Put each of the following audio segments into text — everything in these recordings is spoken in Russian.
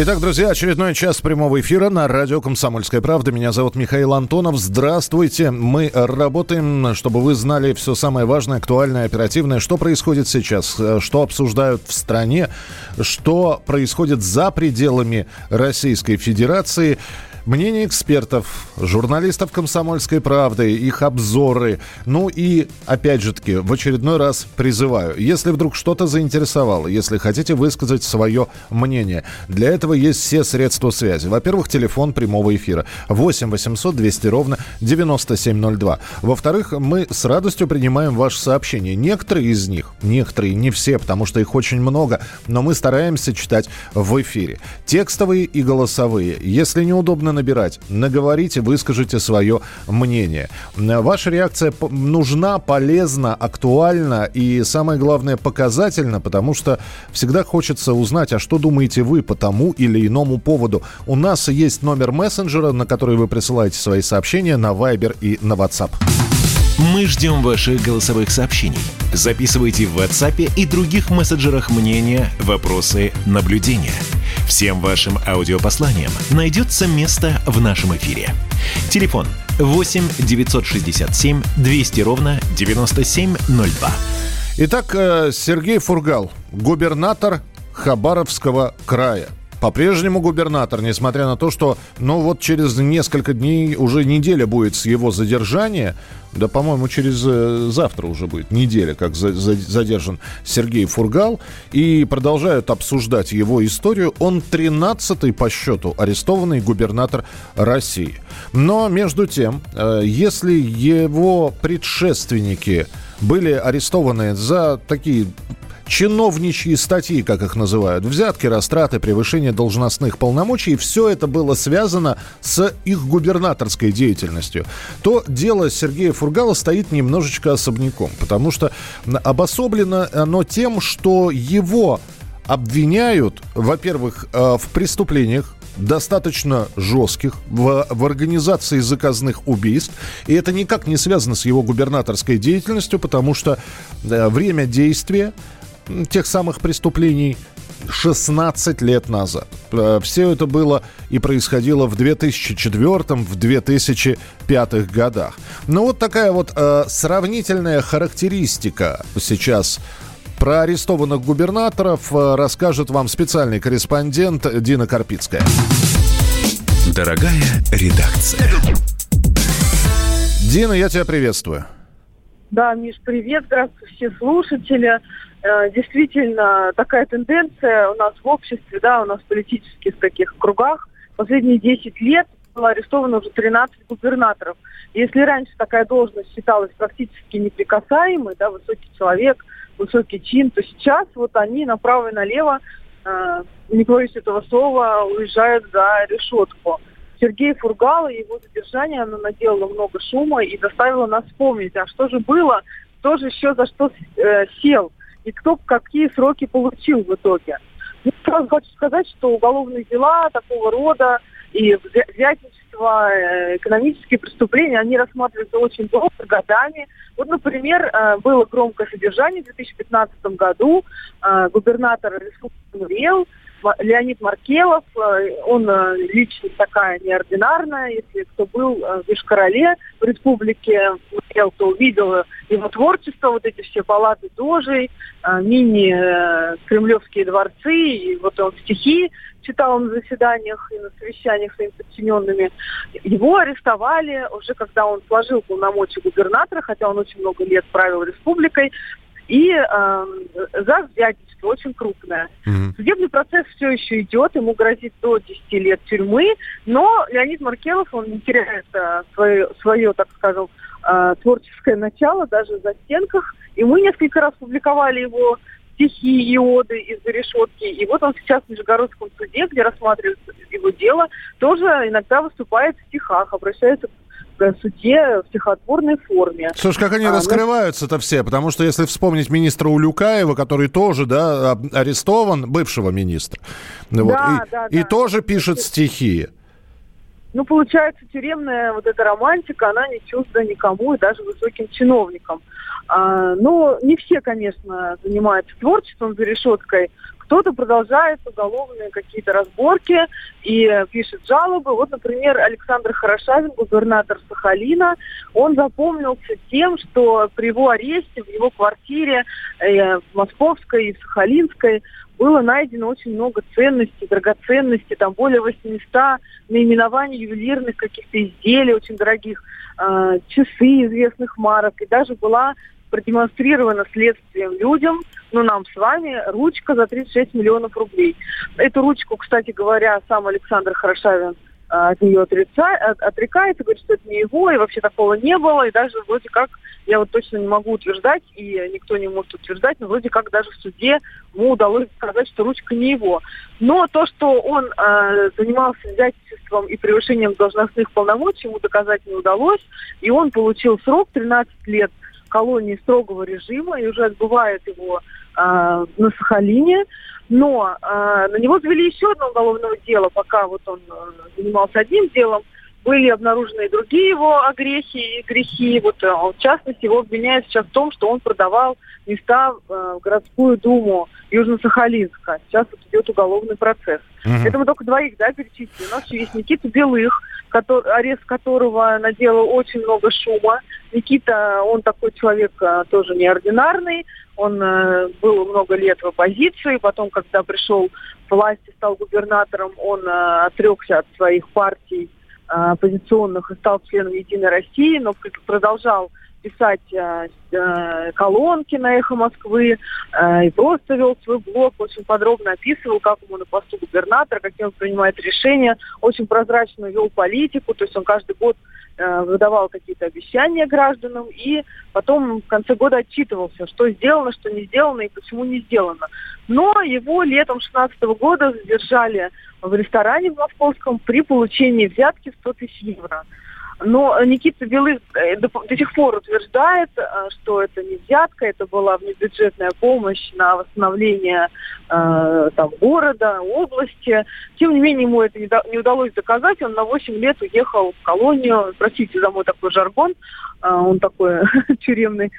Итак, друзья, очередной час прямого эфира на радио «Комсомольская правда». Меня зовут Михаил Антонов. Здравствуйте. Мы работаем, чтобы вы знали все самое важное, актуальное, оперативное, что происходит сейчас, что обсуждают в стране, что происходит за пределами Российской Федерации – Мнение экспертов, журналистов «Комсомольской правды», их обзоры. Ну и, опять же таки, в очередной раз призываю, если вдруг что-то заинтересовало, если хотите высказать свое мнение, для этого есть все средства связи. Во-первых, телефон прямого эфира 8 800 200 ровно 9702. Во-вторых, мы с радостью принимаем ваши сообщения. Некоторые из них, некоторые, не все, потому что их очень много, но мы стараемся читать в эфире. Текстовые и голосовые. Если неудобно набирать. Наговорите, выскажите свое мнение. Ваша реакция нужна, полезна, актуальна и, самое главное, показательна, потому что всегда хочется узнать, а что думаете вы по тому или иному поводу. У нас есть номер мессенджера, на который вы присылаете свои сообщения на Viber и на WhatsApp. Мы ждем ваших голосовых сообщений. Записывайте в WhatsApp и других мессенджерах мнения, вопросы, наблюдения. Всем вашим аудиопосланиям найдется место в нашем эфире. Телефон 8 967 200 ровно 9702. Итак, э, Сергей Фургал, губернатор Хабаровского края по-прежнему губернатор, несмотря на то, что, ну вот через несколько дней, уже неделя будет с его задержания, да, по-моему, через э, завтра уже будет неделя, как за, за, задержан Сергей Фургал, и продолжают обсуждать его историю. Он 13-й по счету арестованный губернатор России. Но, между тем, э, если его предшественники были арестованы за такие чиновничьи статьи, как их называют, взятки, растраты, превышение должностных полномочий, все это было связано с их губернаторской деятельностью, то дело Сергея Фургала стоит немножечко особняком, потому что обособлено оно тем, что его обвиняют, во-первых, э, в преступлениях, достаточно жестких в, в организации заказных убийств. И это никак не связано с его губернаторской деятельностью, потому что э, время действия тех самых преступлений 16 лет назад. Э, Все это было и происходило в 2004, в 2005 годах. Ну вот такая вот э, сравнительная характеристика сейчас про арестованных губернаторов э, расскажет вам специальный корреспондент Дина Карпицкая. Дорогая редакция. Дина, я тебя приветствую. Да, Миш, привет, здравствуйте все слушатели. Э, действительно такая тенденция у нас в обществе, да, у нас в политических таких кругах. Последние 10 лет было арестовано уже 13 губернаторов. Если раньше такая должность считалась практически неприкасаемой, да, высокий человек, высокий чин, то сейчас вот они направо и налево, э, не боюсь этого слова, уезжают за решетку. Сергей Фургал и его задержание, оно наделало много шума и заставило нас вспомнить, а что же было, кто же еще за что э, сел и кто какие сроки получил в итоге. Ну, сразу хочу сказать, что уголовные дела такого рода и взятничество, э, экономические преступления, они рассматриваются очень долго, годами. Вот, например, э, было громкое содержание в 2015 году. Э, губернатор республики Рел Леонид Маркелов, он личность такая неординарная. Если кто был в Вишкороле, в республике, кто увидел его творчество, вот эти все палаты дожей, мини-кремлевские дворцы, и вот он стихи читал на заседаниях и на совещаниях своими подчиненными. Его арестовали уже когда он сложил полномочия губернатора, хотя он очень много лет правил республикой, и э, за взятничество очень крупное. Mm-hmm. Судебный процесс все еще идет, ему грозит до 10 лет тюрьмы, но Леонид Маркелов, он не теряет э, свое, свое, так скажем, э, творческое начало даже за стенках. И мы несколько раз публиковали его стихи и оды из-за решетки. И вот он сейчас в Нижегородском суде, где рассматривается его дело, тоже иногда выступает в стихах, обращается к суде в стихотворной форме. Слушай, как они а, раскрываются-то все? Потому что если вспомнить министра Улюкаева, который тоже, да, арестован, бывшего министра, да, вот, да, и, да, и да. тоже пишет стихи. Ну, получается, тюремная вот эта романтика, она не чужда никому и даже высоким чиновникам. А, ну, не все, конечно, занимаются творчеством за решеткой. Кто-то продолжает уголовные какие-то разборки и пишет жалобы. Вот, например, Александр Хорошавин, губернатор Сахалина, он запомнился тем, что при его аресте в его квартире э, в Московской и Сахалинской было найдено очень много ценностей, драгоценностей, там более 800 наименований ювелирных каких-то изделий очень дорогих, э, часы известных марок, и даже была продемонстрирована следствием людям, ну, нам с вами, ручка за 36 миллионов рублей. Эту ручку, кстати говоря, сам Александр Хорошавин а, от нее отрицает, от, отрекается, говорит, что это не его, и вообще такого не было, и даже вроде как, я вот точно не могу утверждать, и никто не может утверждать, но вроде как даже в суде ему удалось сказать, что ручка не его. Но то, что он э, занимался взятельством и превышением должностных полномочий, ему доказать не удалось, и он получил срок 13 лет – колонии строгого режима и уже отбывает его э, на Сахалине. Но э, на него завели еще одно уголовное дело, пока вот он э, занимался одним делом. Были обнаружены и другие его огрехи и грехи. Вот, э, в частности, его обвиняют сейчас в том, что он продавал места э, в городскую думу Южно-Сахалинска. Сейчас вот идет уголовный процесс. Угу. Это мы только двоих, да, перечислили. У нас еще есть Никита Белых, который, арест которого наделал очень много шума. Никита, он такой человек а, тоже неординарный. Он был много лет в оппозиции. Потом, когда пришел к власти, стал губернатором, он отрекся от своих партий оппозиционных и стал членом Единой России, но продолжал писать э, э, колонки на «Эхо Москвы» э, и просто вел свой блог, очень подробно описывал, как ему на посту губернатора, какие он принимает решения, очень прозрачно вел политику, то есть он каждый год э, выдавал какие-то обещания гражданам и потом в конце года отчитывался, что сделано, что не сделано и почему не сделано. Но его летом 2016 года задержали в ресторане в Московском при получении взятки в 100 тысяч евро. Но Никита Белых э, до, до сих пор утверждает, э, что это не взятка, это была внебюджетная помощь на восстановление э, там, города, области. Тем не менее, ему это не, до, не удалось доказать. Он на 8 лет уехал в колонию. Простите за мой такой жаргон. Э, он такой тюремный.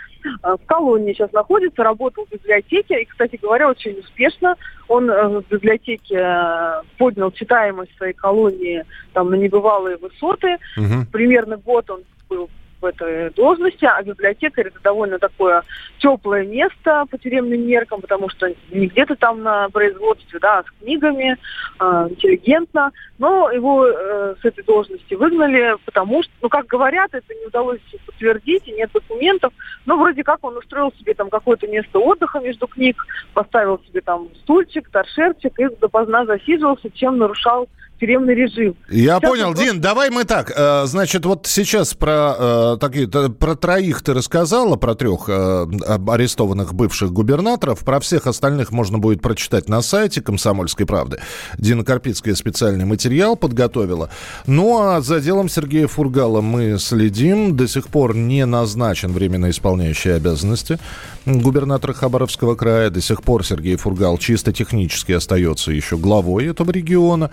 В колонии сейчас находится, работал в библиотеке. И, кстати говоря, очень успешно. Он э, в библиотеке э, поднял читаемость своей колонии там, на небывалые высоты. Угу. Примерно год он был в этой должности, а библиотекарь это довольно такое теплое место по тюремным меркам, потому что не где-то там на производстве, да, а с книгами, э, интеллигентно. Но его э, с этой должности выгнали, потому что, ну, как говорят, это не удалось подтвердить, и нет документов, но вроде как он устроил себе там какое-то место отдыха между книг, поставил себе там стульчик, торшерчик и допоздна засиживался, чем нарушал тюремный режим. Я сейчас понял, просто... Дин, давай мы так. Э, значит, вот сейчас про, э, такие, про троих ты рассказала, про трех э, арестованных бывших губернаторов. Про всех остальных можно будет прочитать на сайте «Комсомольской правды». Дина Карпицкая специальный материал подготовила. Ну, а за делом Сергея Фургала мы следим. До сих пор не назначен временно исполняющий обязанности губернатора Хабаровского края. До сих пор Сергей Фургал чисто технически остается еще главой этого региона.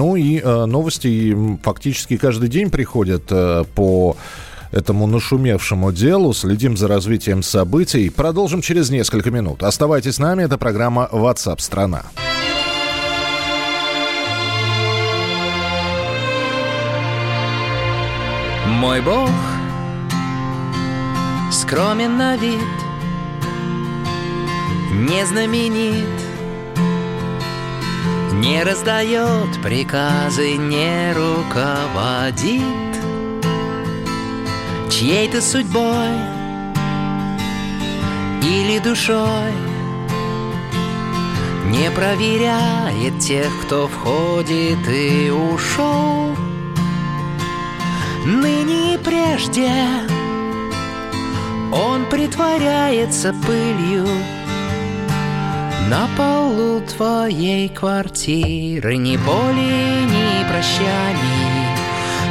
Ну и э, новости фактически каждый день приходят э, по этому нашумевшему делу. Следим за развитием событий. Продолжим через несколько минут. Оставайтесь с нами. Это программа WhatsApp страна. Мой Бог скромен на вид, не знаменит не раздает приказы, не руководит. Чьей-то судьбой или душой Не проверяет тех, кто входит и ушел. Ныне и прежде Он притворяется пылью на полу твоей квартиры Ни боли, ни прощаний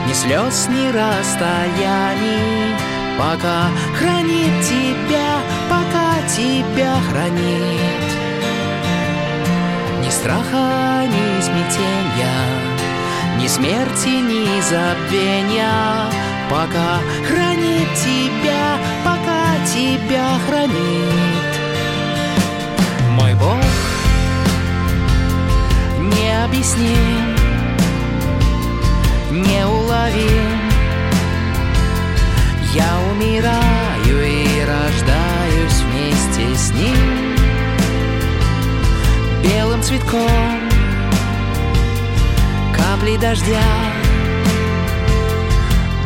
Ни слез, ни расстояний Пока хранит тебя, пока тебя хранит. Ни страха, ни смятения Ни смерти, ни забвения. Пока хранит тебя, пока тебя хранит необъясним, неуловим Я умираю и рождаюсь вместе с ним. Белым цветком капли дождя.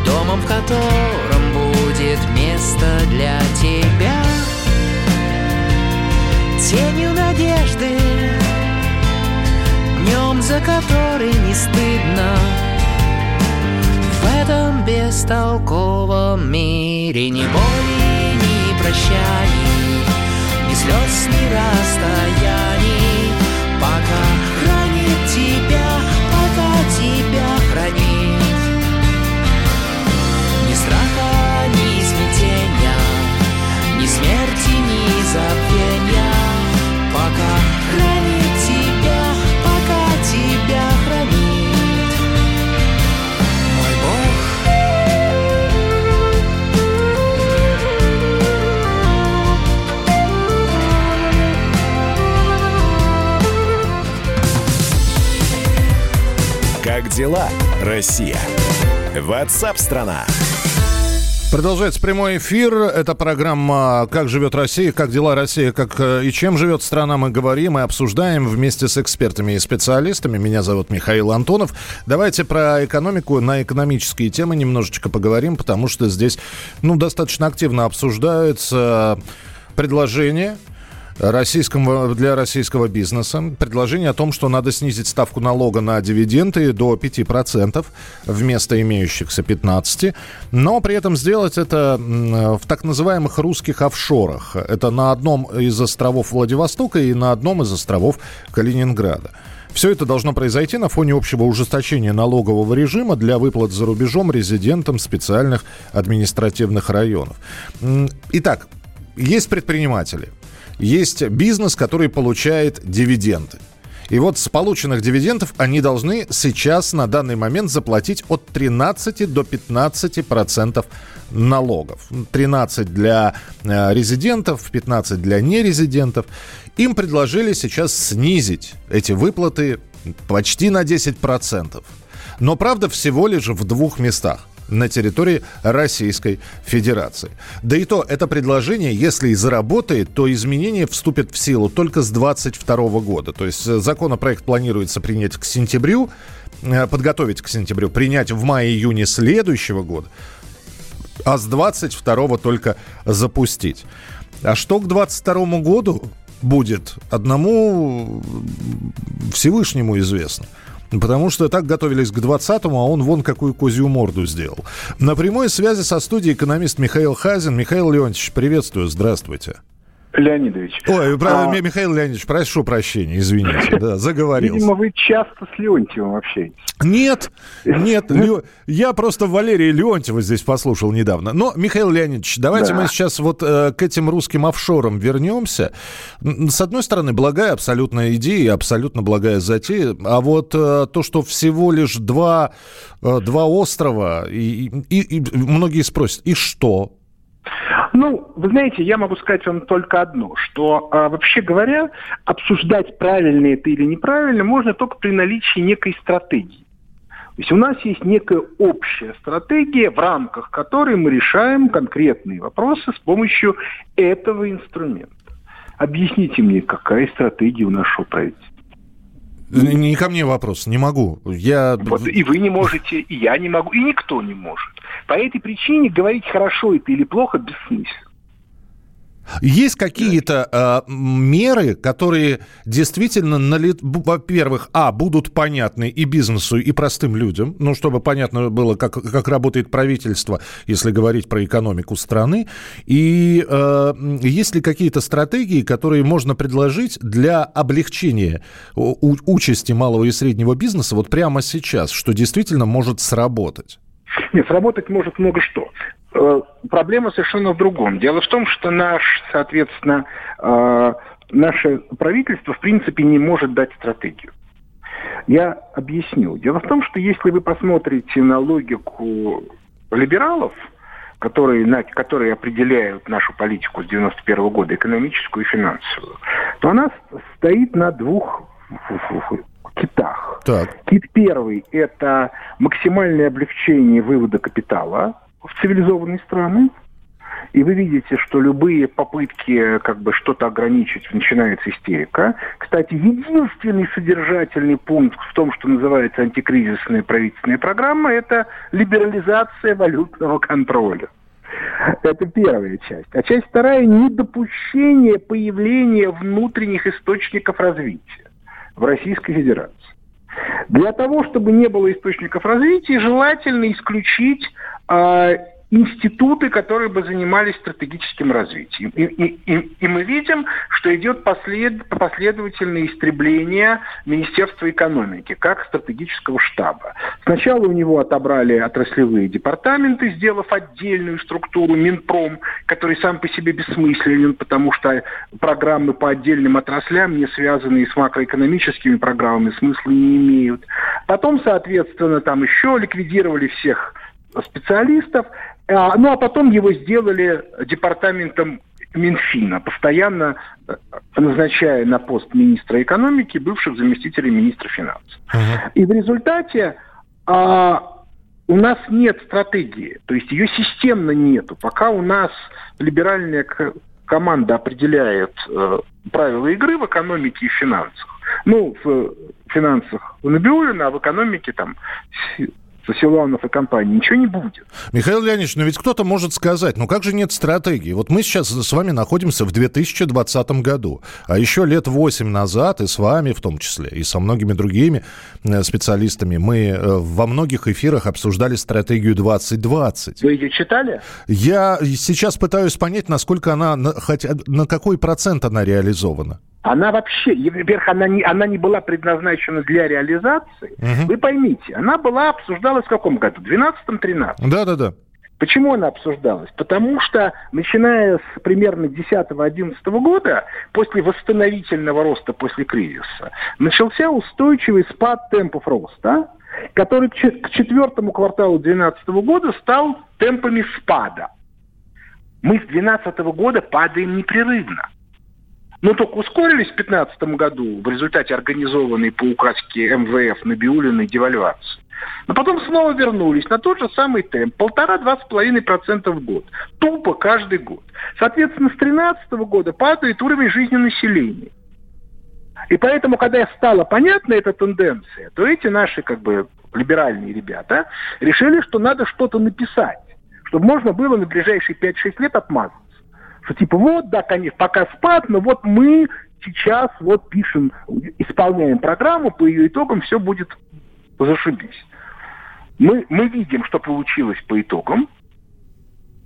Домом, в котором будет место Который не стыдно. В этом бестолковом мире Ни боли, ни прощаний Ни слез, ни расстояний дела, Россия? Ватсап-страна! Продолжается прямой эфир. Это программа «Как живет Россия», «Как дела Россия», как э, и чем живет страна». Мы говорим и обсуждаем вместе с экспертами и специалистами. Меня зовут Михаил Антонов. Давайте про экономику, на экономические темы немножечко поговорим, потому что здесь ну, достаточно активно обсуждаются предложения, российскому, для российского бизнеса. Предложение о том, что надо снизить ставку налога на дивиденды до 5% вместо имеющихся 15%, но при этом сделать это м, в так называемых русских офшорах. Это на одном из островов Владивостока и на одном из островов Калининграда. Все это должно произойти на фоне общего ужесточения налогового режима для выплат за рубежом резидентам специальных административных районов. Итак, есть предприниматели, есть бизнес, который получает дивиденды. И вот с полученных дивидендов они должны сейчас на данный момент заплатить от 13 до 15 процентов налогов. 13 для э, резидентов, 15 для нерезидентов. Им предложили сейчас снизить эти выплаты почти на 10 процентов. Но правда всего лишь в двух местах на территории Российской Федерации. Да и то, это предложение, если и заработает, то изменения вступят в силу только с 2022 года. То есть э, законопроект планируется принять к сентябрю, э, подготовить к сентябрю, принять в мае-июне следующего года, а с 22 только запустить. А что к 22 году будет, одному Всевышнему известно. Потому что так готовились к 20-му, а он вон какую козью морду сделал. На прямой связи со студией экономист Михаил Хазин. Михаил Леонтьевич, приветствую, здравствуйте. Леонидович. Ой, а, Ми- Михаил Леонидович, прошу прощения, извините, да, заговорился. Видимо, вы часто с Леонтьевым общаетесь. Нет, нет, я просто Валерия Леонтьева здесь послушал недавно. Но, Михаил Леонидович, давайте Да. мы сейчас вот э, к этим русским офшорам вернемся. С одной стороны, благая абсолютная идея, абсолютно благая затея, а вот э, то, что всего лишь два, э, два острова, и, и- и многие спросят, и что? Ну, вы знаете, я могу сказать вам только одно, что а, вообще говоря, обсуждать правильно это или неправильно можно только при наличии некой стратегии. То есть у нас есть некая общая стратегия, в рамках которой мы решаем конкретные вопросы с помощью этого инструмента. Объясните мне, какая стратегия у нашего правительства? Не ко мне вопрос, не могу. Я... Вот и вы не можете, и я не могу, и никто не может. По этой причине говорить хорошо это или плохо бессмысленно. Есть какие-то э, меры, которые действительно, бу- во-первых, а, будут понятны и бизнесу, и простым людям, ну, чтобы понятно было, как, как работает правительство, если говорить про экономику страны, и э, есть ли какие-то стратегии, которые можно предложить для облегчения у- участи малого и среднего бизнеса вот прямо сейчас, что действительно может сработать? Нет, сработать может много что. Э, проблема совершенно в другом. Дело в том, что наш, соответственно, э, наше правительство в принципе не может дать стратегию. Я объясню. Дело в том, что если вы посмотрите на логику либералов, которые, которые определяют нашу политику с 91 года, экономическую и финансовую, то она стоит на двух китах. Так. Кит первый – это максимальное облегчение вывода капитала в цивилизованные страны. И вы видите, что любые попытки как бы что-то ограничить, начинается истерика. Кстати, единственный содержательный пункт в том, что называется антикризисная правительственная программа, это либерализация валютного контроля. Это первая часть. А часть вторая – недопущение появления внутренних источников развития в Российской Федерации. Для того, чтобы не было источников развития, желательно исключить э, институты, которые бы занимались стратегическим развитием. И, и, и, и мы видим, что идет послед, последовательное истребление Министерства экономики как стратегического штаба. Сначала у него отобрали отраслевые департаменты, сделав отдельную структуру Минпром, который сам по себе бессмысленен, потому что программы по отдельным отраслям, не связанные с макроэкономическими программами, смысла не имеют. Потом, соответственно, там еще ликвидировали всех специалистов, а, ну а потом его сделали департаментом Минфина, постоянно э, назначая на пост министра экономики бывших заместителей министра финансов. Uh-huh. И в результате а, у нас нет стратегии, то есть ее системно нету. Пока у нас либеральная команда определяет э, правила игры в экономике и финансах. Ну, в финансах у Набиулина, а в экономике там Силуанов и компании, ничего не будет. Михаил Леонидович, но ведь кто-то может сказать, ну как же нет стратегии? Вот мы сейчас с вами находимся в 2020 году, а еще лет 8 назад, и с вами в том числе, и со многими другими э, специалистами, мы э, во многих эфирах обсуждали стратегию 2020. Вы ее читали? Я сейчас пытаюсь понять, насколько она, хотя на какой процент она реализована она вообще, во-первых, она не, она не была предназначена для реализации. Угу. Вы поймите, она была обсуждалась в каком году? В 12-13? Да-да-да. Почему она обсуждалась? Потому что, начиная с примерно 10-11 года, после восстановительного роста после кризиса, начался устойчивый спад темпов роста, который к четвертому кварталу 2012 года стал темпами спада. Мы с 2012 года падаем непрерывно. Но только ускорились в 2015 году в результате организованной по указке МВФ Набиулиной девальвации. Но потом снова вернулись на тот же самый темп, полтора-два с половиной процента в год. Тупо каждый год. Соответственно, с 2013 года падает уровень жизни населения. И поэтому, когда стала понятна эта тенденция, то эти наши как бы либеральные ребята решили, что надо что-то написать, чтобы можно было на ближайшие 5-6 лет отмазаться. Что типа вот, да, конечно, пока спад, но вот мы сейчас вот пишем, исполняем программу, по ее итогам все будет зашибись. Мы, мы видим, что получилось по итогам,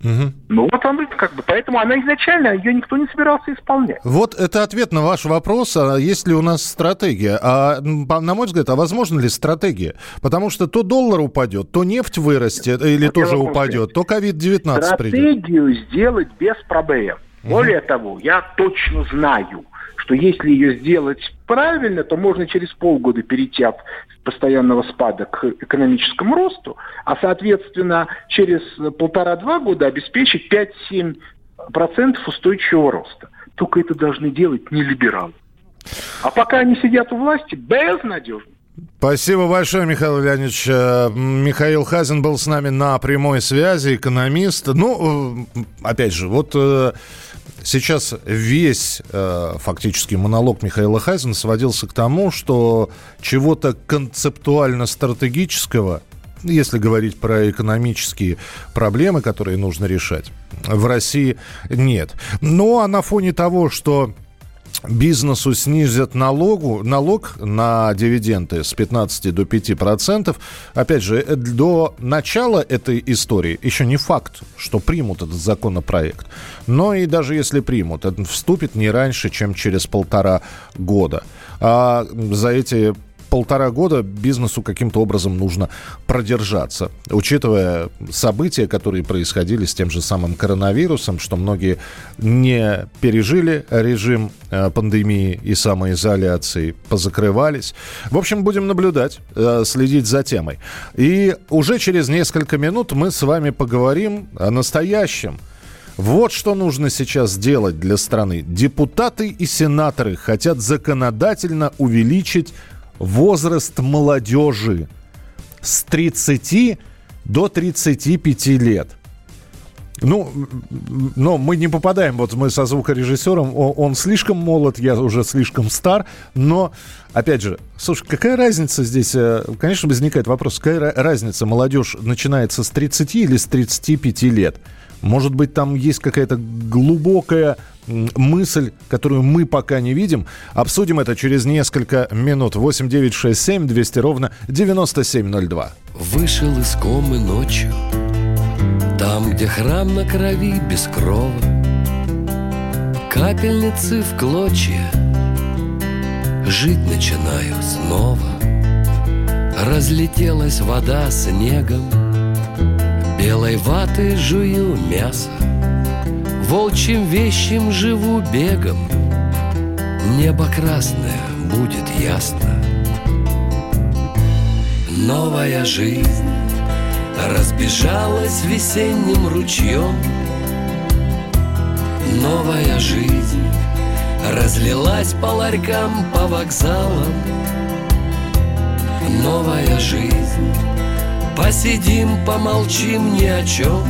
Угу. Ну вот он как бы, поэтому она изначально, ее никто не собирался исполнять. Вот это ответ на ваш вопрос, а есть ли у нас стратегия. А, на мой взгляд, а возможно ли стратегия? Потому что то доллар упадет, то нефть вырастет или вот тоже упадет, то ковид-19 придет. Стратегию сделать без проблем. Угу. Более того, я точно знаю, что если ее сделать правильно, то можно через полгода перейти от постоянного спада к экономическому росту, а, соответственно, через полтора-два года обеспечить 5-7% устойчивого роста. Только это должны делать не либералы. А пока они сидят у власти, безнадежно. Спасибо большое, Михаил Леонидович. Э, Михаил Хазин был с нами на прямой связи, экономист. Ну, э, опять же, вот э, сейчас весь э, фактически монолог Михаила Хайзена сводился к тому, что чего-то концептуально-стратегического, если говорить про экономические проблемы, которые нужно решать, в России нет. Ну а на фоне того, что бизнесу снизят налогу, налог на дивиденды с 15 до 5 процентов. Опять же, э, до начала этой истории еще не факт, что примут этот законопроект. Но и даже если примут, это вступит не раньше, чем через полтора года. А за эти полтора года бизнесу каким-то образом нужно продержаться. Учитывая события, которые происходили с тем же самым коронавирусом, что многие не пережили режим э, пандемии и самоизоляции, позакрывались. В общем, будем наблюдать, э, следить за темой. И уже через несколько минут мы с вами поговорим о настоящем – вот что нужно сейчас сделать для страны. Депутаты и сенаторы хотят законодательно увеличить возраст молодежи с 30 до 35 лет. Ну, но мы не попадаем, вот мы со звукорежиссером, он, слишком молод, я уже слишком стар, но, опять же, слушай, какая разница здесь, э, конечно, возникает вопрос, какая разница, молодежь начинается с 30 или с 35 лет? Может быть, там есть какая-то глубокая мысль, которую мы пока не видим. Обсудим это через несколько минут. 8 9 6 7 200 ровно 9702. Вышел из комы ночью, там, где храм на крови без крова, Капельницы в клочья, жить начинаю снова. Разлетелась вода снегом, Белой ваты жую мясо, Волчьим вещим живу бегом, Небо красное будет ясно. Новая жизнь разбежалась весенним ручьем. Новая жизнь разлилась по ларькам, по вокзалам. Новая жизнь Посидим, помолчим ни о чем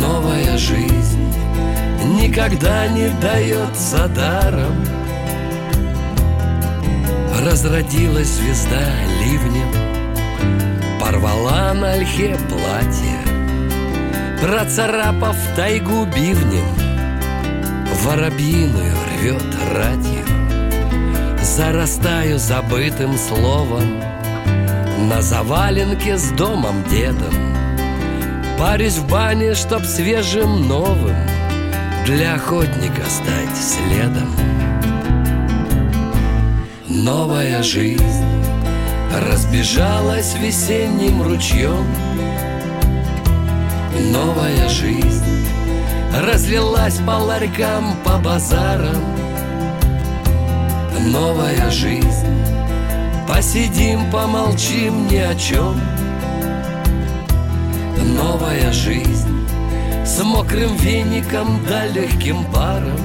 Новая жизнь никогда не дается даром. Разродилась звезда ливнем Порвала на ольхе платье. Процарапав тайгу бивнем Воробьиную рвет радио Зарастаю забытым словом на заваленке с домом дедом. Парюсь в бане, чтоб свежим новым. Для охотника стать следом. Новая жизнь разбежалась весенним ручьем. Новая жизнь разлилась по ларькам, по базарам. Новая жизнь Посидим, помолчим ни о чем Новая жизнь С мокрым веником да легким паром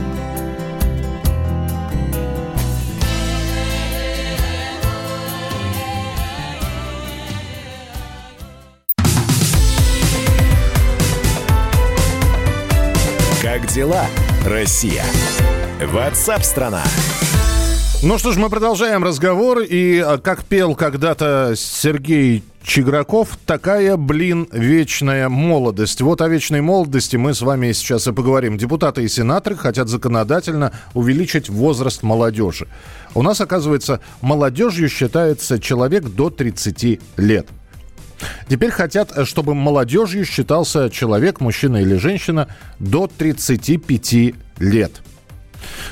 Как дела, Россия? Ватсап-страна! страна ну что ж, мы продолжаем разговор. И, а, как пел когда-то Сергей Чиграков, такая, блин, вечная молодость. Вот о вечной молодости мы с вами сейчас и поговорим. Депутаты и сенаторы хотят законодательно увеличить возраст молодежи. У нас, оказывается, молодежью считается человек до 30 лет. Теперь хотят, чтобы молодежью считался человек, мужчина или женщина, до 35 лет.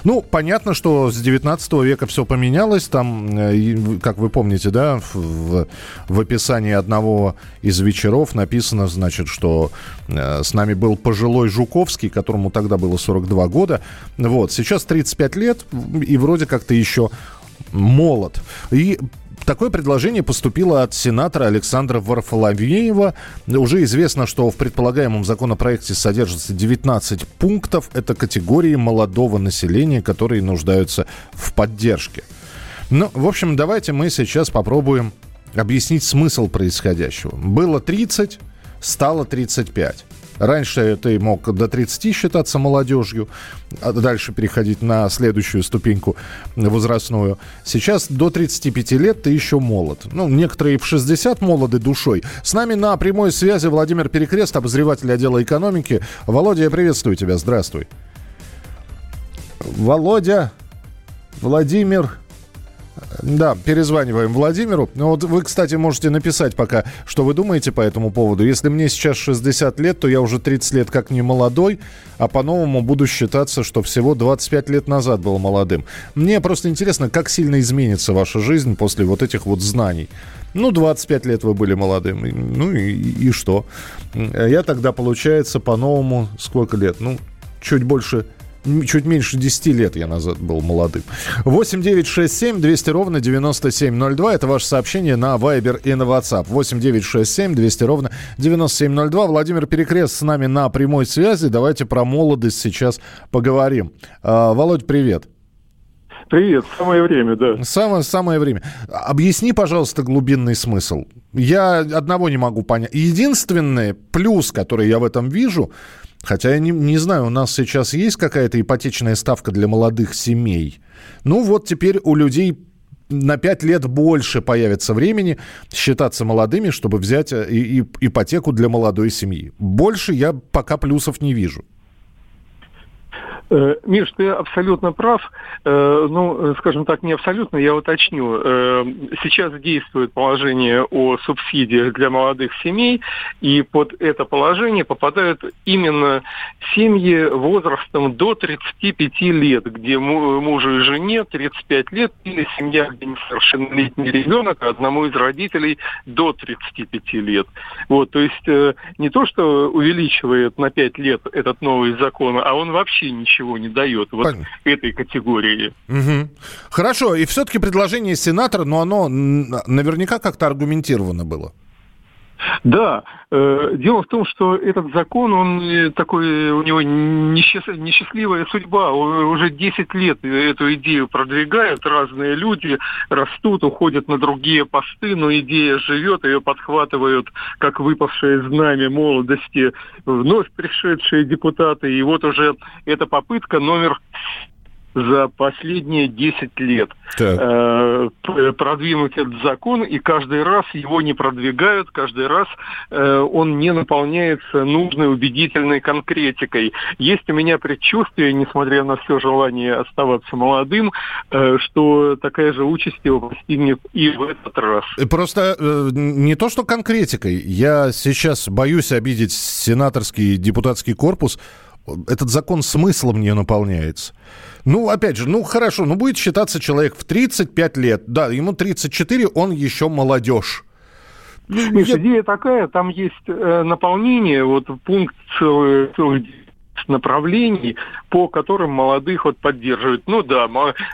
Ну, понятно, что с 19 века все поменялось. Там, э, как вы помните, да, в, в описании одного из вечеров написано, значит, что э, с нами был пожилой Жуковский, которому тогда было 42 года. Вот, сейчас 35 лет, и вроде как-то еще молод. И Такое предложение поступило от сенатора Александра Варфоломеева. Уже известно, что в предполагаемом законопроекте содержится 19 пунктов. Это категории молодого населения, которые нуждаются в поддержке. Ну, в общем, давайте мы сейчас попробуем объяснить смысл происходящего. Было 30, стало 35. Раньше ты мог до 30 считаться молодежью, а дальше переходить на следующую ступеньку возрастную. Сейчас до 35 лет ты еще молод. Ну, некоторые в 60 молоды душой. С нами на прямой связи Владимир Перекрест, обозреватель отдела экономики. Володя, я приветствую тебя. Здравствуй. Володя, Владимир, Да, перезваниваем Владимиру. Ну вот вы, кстати, можете написать пока, что вы думаете по этому поводу. Если мне сейчас 60 лет, то я уже 30 лет как не молодой, а по-новому буду считаться, что всего 25 лет назад был молодым. Мне просто интересно, как сильно изменится ваша жизнь после вот этих вот знаний. Ну, 25 лет вы были молодым. Ну и, и что? Я тогда, получается, по-новому сколько лет? Ну, чуть больше чуть меньше 10 лет я назад был молодым. 8 9 6 7 200 ровно 9702. Это ваше сообщение на Viber и на WhatsApp. 8 9 6 7 200 ровно 9702. Владимир Перекрест с нами на прямой связи. Давайте про молодость сейчас поговорим. А, Володь, привет. Привет, самое время, да. Самое, самое время. Объясни, пожалуйста, глубинный смысл. Я одного не могу понять. Единственный плюс, который я в этом вижу, хотя я не, не знаю, у нас сейчас есть какая-то ипотечная ставка для молодых семей. Ну вот теперь у людей на 5 лет больше появится времени считаться молодыми, чтобы взять э, и, и, ипотеку для молодой семьи. Больше я пока плюсов не вижу. Э, Миш, ты абсолютно прав. Э, ну, скажем так, не абсолютно, я уточню. Э, сейчас действует положение о субсидиях для молодых семей, и под это положение попадают именно семьи возрастом до 35 лет, где мужу и жене 35 лет, или семья, где несовершеннолетний ребенок, а одному из родителей до 35 лет. Вот, то есть не то, что увеличивает на 5 лет этот новый закон, а он вообще ничего ничего не дает вот Понятно. этой категории. Угу. Хорошо, и все-таки предложение сенатора, но оно наверняка как-то аргументировано было. Да, э, дело в том, что этот закон, он такой, у него несчастливая судьба. Уже 10 лет эту идею продвигают разные люди, растут, уходят на другие посты, но идея живет, ее подхватывают как выпавшее знамя молодости вновь пришедшие депутаты. И вот уже эта попытка номер за последние 10 лет э, продвинуть этот закон, и каждый раз его не продвигают, каждый раз э, он не наполняется нужной убедительной конкретикой. Есть у меня предчувствие, несмотря на все желание оставаться молодым, э, что такая же участь его постигнет и в этот раз. Просто э, не то, что конкретикой. Я сейчас боюсь обидеть сенаторский депутатский корпус. Этот закон смыслом не наполняется. Ну, опять же, ну хорошо, ну будет считаться человек в 35 лет. Да, ему 34, он еще молодежь. Миш, идея такая, там есть э, наполнение, вот пункт целый направлений, по которым молодых вот поддерживают. Ну да,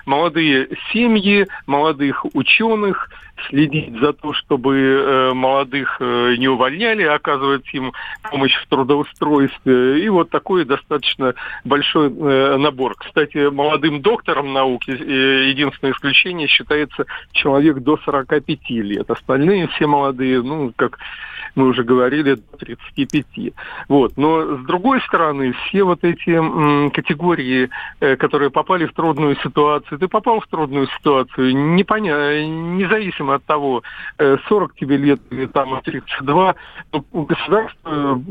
молодые семьи, молодых ученых, следить за то, чтобы э, молодых э, не увольняли, оказывать им помощь в трудоустройстве. И вот такой достаточно большой э, набор. Кстати, молодым доктором науки единственное исключение считается человек до 45 лет. Остальные все молодые, ну, как мы уже говорили, до 35. Вот. Но с другой стороны, все вот эти категории, э, которые попали в трудную ситуацию, ты попал в трудную ситуацию, не поня... независимо от того, 40 э, тебе лет или там 32, ну, государство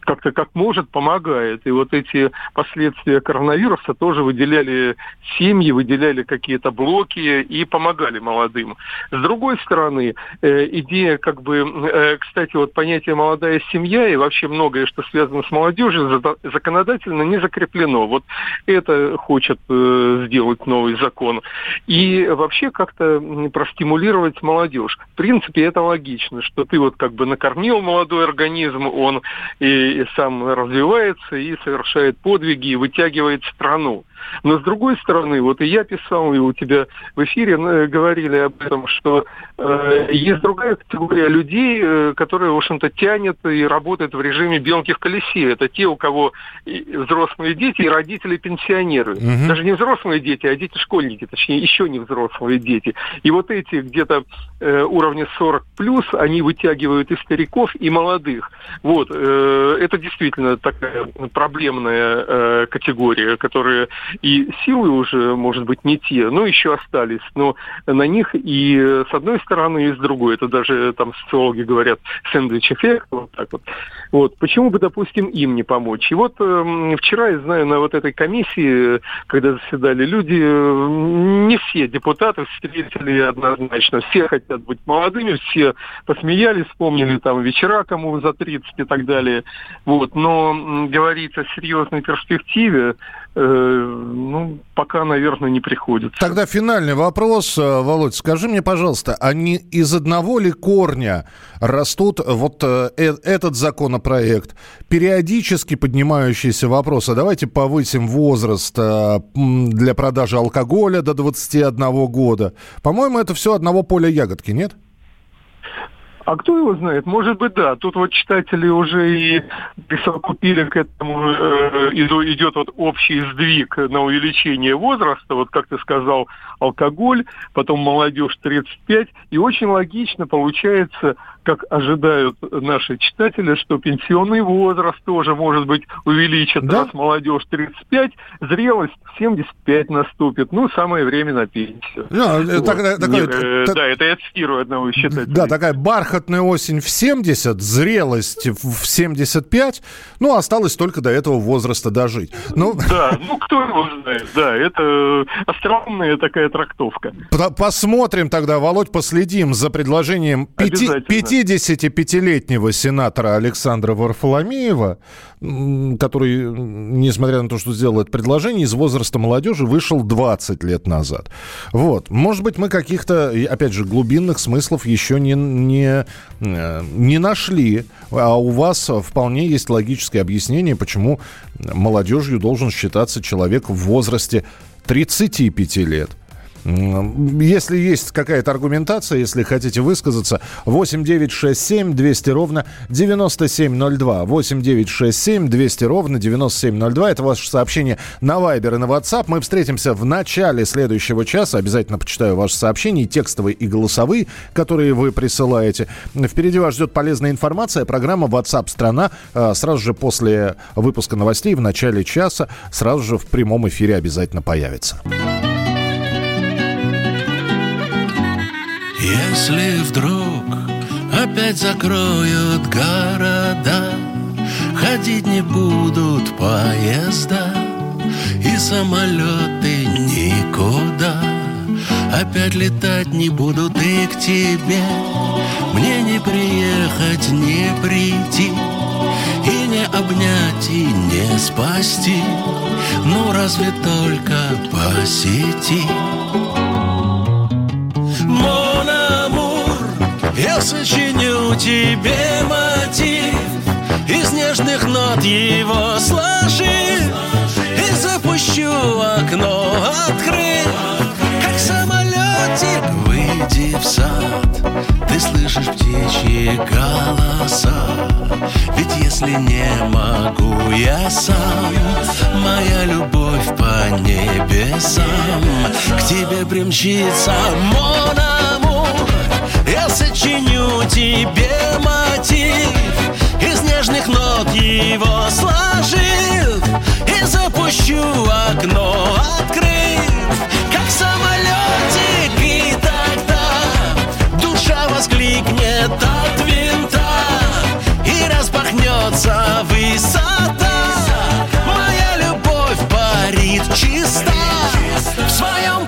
как-то как может помогает. И вот эти последствия коронавируса тоже выделяли семьи, выделяли какие-то блоки и помогали молодым. С другой стороны, э, идея как бы, кстати, вот понятие «молодая семья» и вообще многое, что связано с молодежью, законодательно не закреплено. Вот это хочет э, сделать новый закон. И вообще как-то простимулировать молодежь. В принципе, это логично, что ты вот как бы накормил молодой организм, он и, и сам развивается, и совершает подвиги, и вытягивает страну. Но с другой стороны, вот и я писал, и у тебя в эфире э, говорили об этом, что э, есть другая категория людей, э, которые, в общем-то, тянет и работают в режиме белки в колесе. Это те, у кого взрослые дети и родители-пенсионеры. Угу. Даже не взрослые дети, а дети-школьники, точнее, еще не взрослые дети. И вот эти где-то э, уровня 40 плюс, они вытягивают и стариков, и молодых. Вот. Э, это действительно такая проблемная э, категория, которая и силы уже, может быть, не те, но еще остались. Но на них и с одной стороны, и с другой. Это даже там социологи говорят сэндвич-эффект, вот так вот. Вот. Почему бы, допустим, им не помочь? И вот э, вчера, я знаю, на вот этой комиссии, когда заседали люди, не все депутаты встретили однозначно. Все хотят быть молодыми, все посмеялись, вспомнили там вечера, кому за 30 и так далее. Вот. Но говорить о серьезной перспективе ну, пока, наверное, не приходится. Тогда финальный вопрос, э, Володь, скажи мне, пожалуйста, они из одного ли корня растут вот э, этот законопроект, периодически поднимающиеся вопросы, давайте повысим возраст для продажи алкоголя до 21 года. По-моему, это все одного поля ягодки, нет? А кто его знает? Может быть, да. Тут вот читатели уже и присовокупили к этому, э, идет вот общий сдвиг на увеличение возраста, вот как ты сказал, алкоголь, потом молодежь 35, и очень логично получается как ожидают наши читатели, что пенсионный возраст тоже может быть увеличен. Да? Раз молодежь 35, зрелость 75 наступит. Ну, самое время на пенсию. Да, вот. так, такой, э, так, да это я цитирую одного из читателей. Да, такая бархатная осень в 70, зрелость в 75, ну, осталось только до этого возраста дожить. Ну... Да, ну, кто его знает, да, это остроумная такая трактовка. Посмотрим тогда, Володь, последим за предложением 5, 5 55-летнего сенатора Александра Варфоломеева, который, несмотря на то, что сделал это предложение, из возраста молодежи вышел 20 лет назад. Вот. Может быть, мы каких-то, опять же, глубинных смыслов еще не, не, э, не нашли, а у вас вполне есть логическое объяснение, почему молодежью должен считаться человек в возрасте 35 лет. Если есть какая-то аргументация, если хотите высказаться, 8 9 6 7 200 ровно 9702. 8 9 6 7 200 ровно 9702. Это ваше сообщение на Viber и на WhatsApp. Мы встретимся в начале следующего часа. Обязательно почитаю ваши сообщения, текстовые и голосовые, которые вы присылаете. Впереди вас ждет полезная информация. Программа WhatsApp страна а, сразу же после выпуска новостей в начале часа, сразу же в прямом эфире обязательно появится. Если вдруг опять закроют города, Ходить не будут поезда И самолеты никуда. Опять летать не будут и к тебе. Мне не приехать, не прийти И не обнять, и не спасти. Ну разве только по сети Я сочиню тебе мотив Из нежных нот его сложив И запущу окно, открыв Как самолетик Выйди в сад. Ты слышишь птичьи голоса Ведь если не могу я сам Моя любовь по небесам К тебе примчится. Мона я сочиню тебе мотив Из нежных нот его сложив И запущу окно, открыв Как самолетик И тогда душа воскликнет от винта И распахнется высота. Моя любовь парит чиста В своем